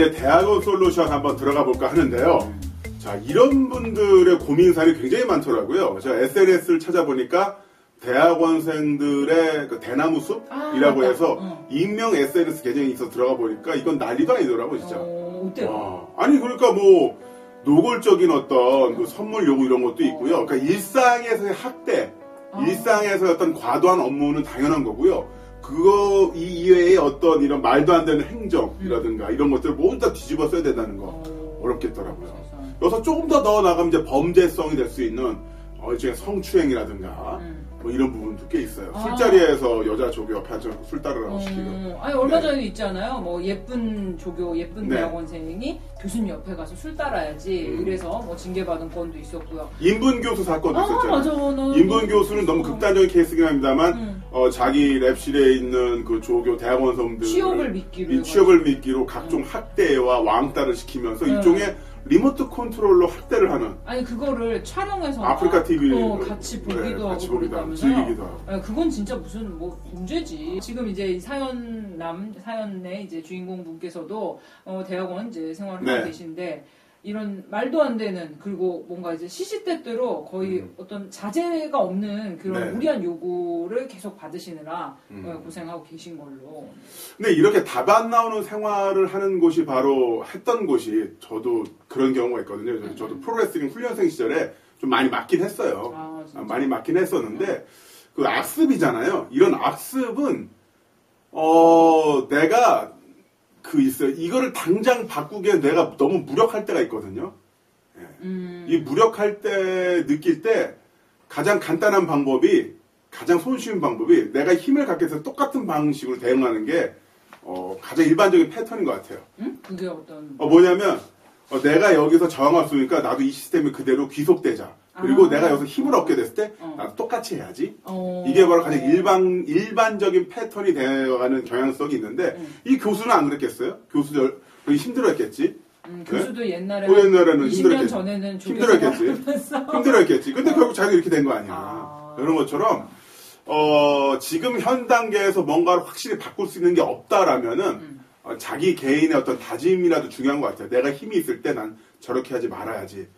이제 대학원 솔루션 한번 들어가 볼까 하는데요. 자, 이런 분들의 고민사이 굉장히 많더라고요. 제가 SNS를 찾아보니까 대학원생들의 그 대나무 숲이라고 아, 해서 어. 익명 SNS 계정이 있어 들어가 보니까 이건 난리도 아니더라고, 진짜. 어, 어때요? 와, 아니 그러니까 뭐 노골적인 어떤 그 선물 요구 이런 것도 있고요. 그러니까 일상에서의 학대, 아. 일상에서의 어떤 과도한 업무는 당연한 거고요. 그거 이 이외에 어떤 이런 말도 안 되는 행정이라든가 이런 것들을 모두 다 뒤집어 써야 된다는 거 어, 어렵겠더라고요. 여기서 조금 더 넣어 나가면 이제 범죄성이 될 수 있는 어, 이제 성추행이라든가 음. 뭐 이런 부분도 꽤 있어요. 아. 술자리에서 여자 조교 옆에 앉혀놓고 술 따르라고 시키고. 어, 아니 얼마 네. 전에 있잖아요. 뭐 예쁜 조교, 예쁜 네. 대학원생이 교수님 옆에 가서 술 따라야지. 음. 이래서 뭐 징계받은 건도 있었고요. 인분 교수 사건도 아 있었잖아요. 맞아, 나 인분 교수는 너무 극단적인 케이스긴 합니다만 음. 어, 자기 랩실에 있는 그 조교 대학원생들 취업을 미끼로 이 취업을 미끼로 각종 학대와 왕따를 시키면서 네. 일종의 리모트 컨트롤로 학대를 하는 아니 그거를 촬영해서 아프리카 TV 어, 같이 보기도 네, 하고 같이 보기도 하고. 즐기기도 하고 아니, 그건 진짜 무슨 뭐 범죄지. 지금 이제 이 사연남 사연의 이제 주인공 분께서도 어, 대학원 이제 생활을 네. 하고 계신데 이런 말도 안 되는 그리고 뭔가 이제 시시때때로 거의 음. 어떤 자제가 없는 그런 네. 무리한 요구를 계속 받으시느라 음. 어, 고생하고 계신 걸로. 근데 이렇게 답 안 나오는 생활을 하는 곳이 바로 했던 곳이 저도 그런 경우가 있거든요. 음. 저도 프로레슬링 훈련생 시절에 좀 많이 맞긴 했어요. 아. 아, 많이 맞긴 했었는데 그 악습이잖아요. 이런 악습은 어 내가 그 있어요. 이거를 당장 바꾸기엔 내가 너무 무력할 때가 있거든요. 음. 이 무력할 때 느낄 때 가장 간단한 방법이 가장 손쉬운 방법이 내가 힘을 갖게 해서 똑같은 방식으로 대응하는 게 어, 가장 일반적인 패턴인 것 같아요. 음? 그게 어떤 어, 뭐냐면 어, 내가 여기서 저항할 수 있으니까 나도 이 시스템에 그대로 귀속되자. 그리고 아. 내가 여기서 힘을 얻게 됐을 때 어. 나도 똑같이 해야지. 어. 이게 바로 가장 일반 일반적인 패턴이 되어가는 경향성이 있는데 음. 이 교수는 안 그랬겠어요? 교수들 힘들었겠지. 음, 네? 교수도 옛날에 그 옛날에는 20년 힘들었겠지. 전에는 힘들었겠지. 힘들었겠지. 근데 결국 자기 이렇게 된 거 아니야. 아. 그런 것처럼 어, 지금 현 단계에서 뭔가를 확실히 바꿀 수 있는 게 없다라면은 음. 어, 자기 개인의 어떤 다짐이라도 중요한 것 같아요. 내가 힘이 있을 때 난 저렇게 하지 말아야지.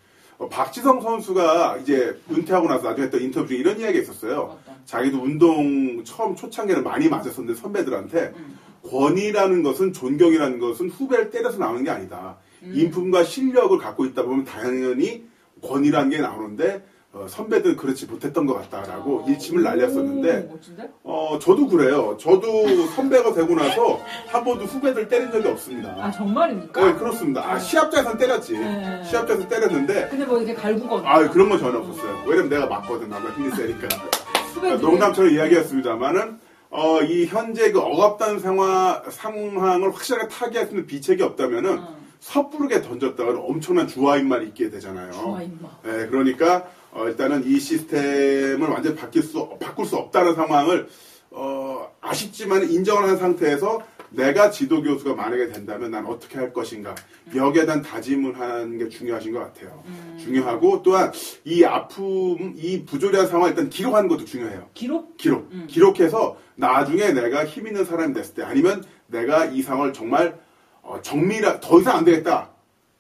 어, 박지성 선수가 이제 은퇴하고 나서 나중에 했던 인터뷰 중에 이런 이야기가 있었어요. 어떤? 자기도 운동 처음 초창기에는 많이 맞았었는데 선배들한테 음. 권위라는 것은 존경이라는 것은 후배를 때려서 나오는 게 아니다. 음. 인품과 실력을 갖고 있다 보면 당연히 권위라는 게 나오는데 어, 선배들은 그렇지 못했던 것 같다라고 아, 일침을 날렸었는데 멋진데? 어 저도 그래요. 저도 선배가 되고 나서 한 번도 후배들 때린 적이 없습니다. 아 정말입니까? 네 그렇습니다. 아 시합장에선 때렸지. 네. 시합장에서 때렸는데 근데 뭐 이렇게 갈구거나 아 그런 건 전혀 없었어요. 왜냐면 내가 맞거든 나가 힘이 세니까. 농담처럼 이야기했습니다만은 어, 이 현재 그 억압된 상황, 상황을 확실하게 타개할 수 있는 비책이 없다면은 어, 섣부르게 던졌다가 엄청난 주화인만 있게 되잖아요. 임마. 네, 그러니까 어, 일단은 이 시스템을 완전히 바뀔 수, 바꿀 수 없다는 상황을 어, 아쉽지만 인정을 한 상태에서 내가 지도 교수가 만약에 된다면 난 어떻게 할 것인가 여기에 대한 다짐을 하는 게 중요하신 것 같아요. 음. 중요하고 또한 이 아픔, 이 부조리한 상황을 일단 기록하는 것도 중요해요. 기록? 기록. 음. 기록해서 나중에 내가 힘 있는 사람이 됐을 때 아니면 내가 이 상황을 정말 어, 정밀하, 더 이상 안 되겠다.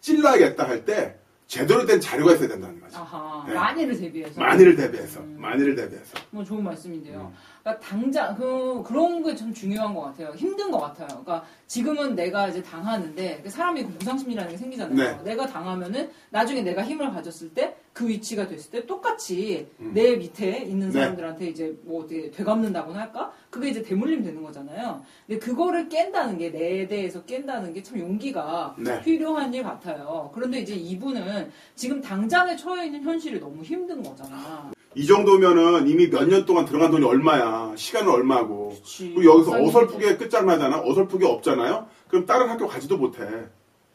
찔러야겠다 할 때 제대로 된 자료가 있어야 된다는 거죠. 아하 네. 만일을 대비해서 만일을 대비해서. 음. 만일을 대비해서. 뭐 좋은 말씀인데요. 음. 그러니까 당장 그 그런 게 참 중요한 것 같아요. 힘든 것 같아요. 그러니까 지금은 내가 이제 당하는데 그 사람이 그 무상심리라는 게 생기잖아요. 네. 내가 당하면은 나중에 내가 힘을 가졌을 때 그 위치가 됐을 때 똑같이 음. 내 밑에 있는 네. 사람들한테 이제 뭐 어떻게 되갚는다고나 할까? 그게 이제 대물림 되는 거잖아요. 근데 그거를 깬다는 게 내 대해서 깬다는 게 참 용기가 네. 필요한 일 같아요. 그런데 이제 이분은 지금 당장에 처해 있는 현실이 너무 힘든 거잖아. 이 정도면은 이미 몇 년 동안 들어간 돈이 얼마야. 시간은 얼마고. 그치. 그리고 여기서. 어설프게 끝장나잖아. 어설프게 없잖아요. 그럼 다른 학교 가지도 못해.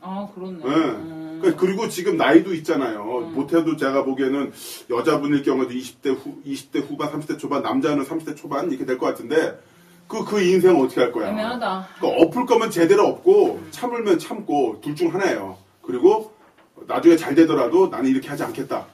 아, 그렇네. 네. 음. 그- 그리고 지금 나이도 있잖아요. 음. 못해도 제가 보기에는 여자분일 경우에도 20대 후, 20대 후반, 30대 초반, 남자는 30대 초반 이렇게 될 것 같은데 그, 그 인생 어떻게 할 거야? 애매하다. 그러니까 엎을 거면 제대로 엎고 참을면 참고 둘 중 하나예요. 그리고 나중에 잘 되더라도 나는 이렇게 하지 않겠다.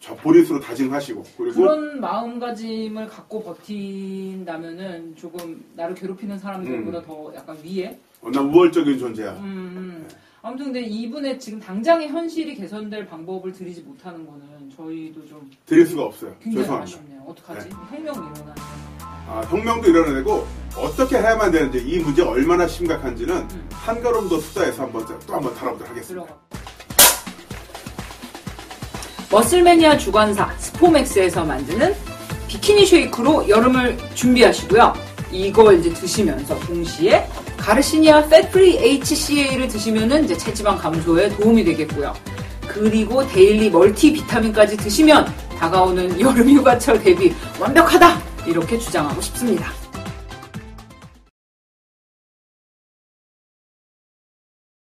저 스스로 다짐하시고 그리고 그런 마음가짐을 갖고 버틴다면은 조금 나를 괴롭히는 사람들보다 더 약간 위에? 어, 난 우월적인 존재야. 음, 음. 아무튼 근데 이분의 지금 당장의 현실이 개선될 방법을 드리지 못하는 거는 저희도 좀 드릴 수가 없어요. 굉장히 죄송합니다. 아쉽네요. 어떡하지? 혁명이 일어나는. 아, 혁명도 일어나고 어떻게 해야만 되는지 이 문제가 얼마나 심각한지는 음. 한 걸음 더 투자해서 한번 또 한번 다뤄보도록 하겠습니다. 들어가. 머슬매니아 주관사 스포맥스에서 만드는 비키니 shake로 여름을 준비하시고요. 이걸 이제 드시면서 동시에 가르시니아 fat free HCA를 드시면은 이제 체지방 감소에 도움이 되겠고요. 그리고 daily multi 비타민까지 드시면 다가오는 여름 휴가철 대비 완벽하다! 이렇게 주장하고 싶습니다.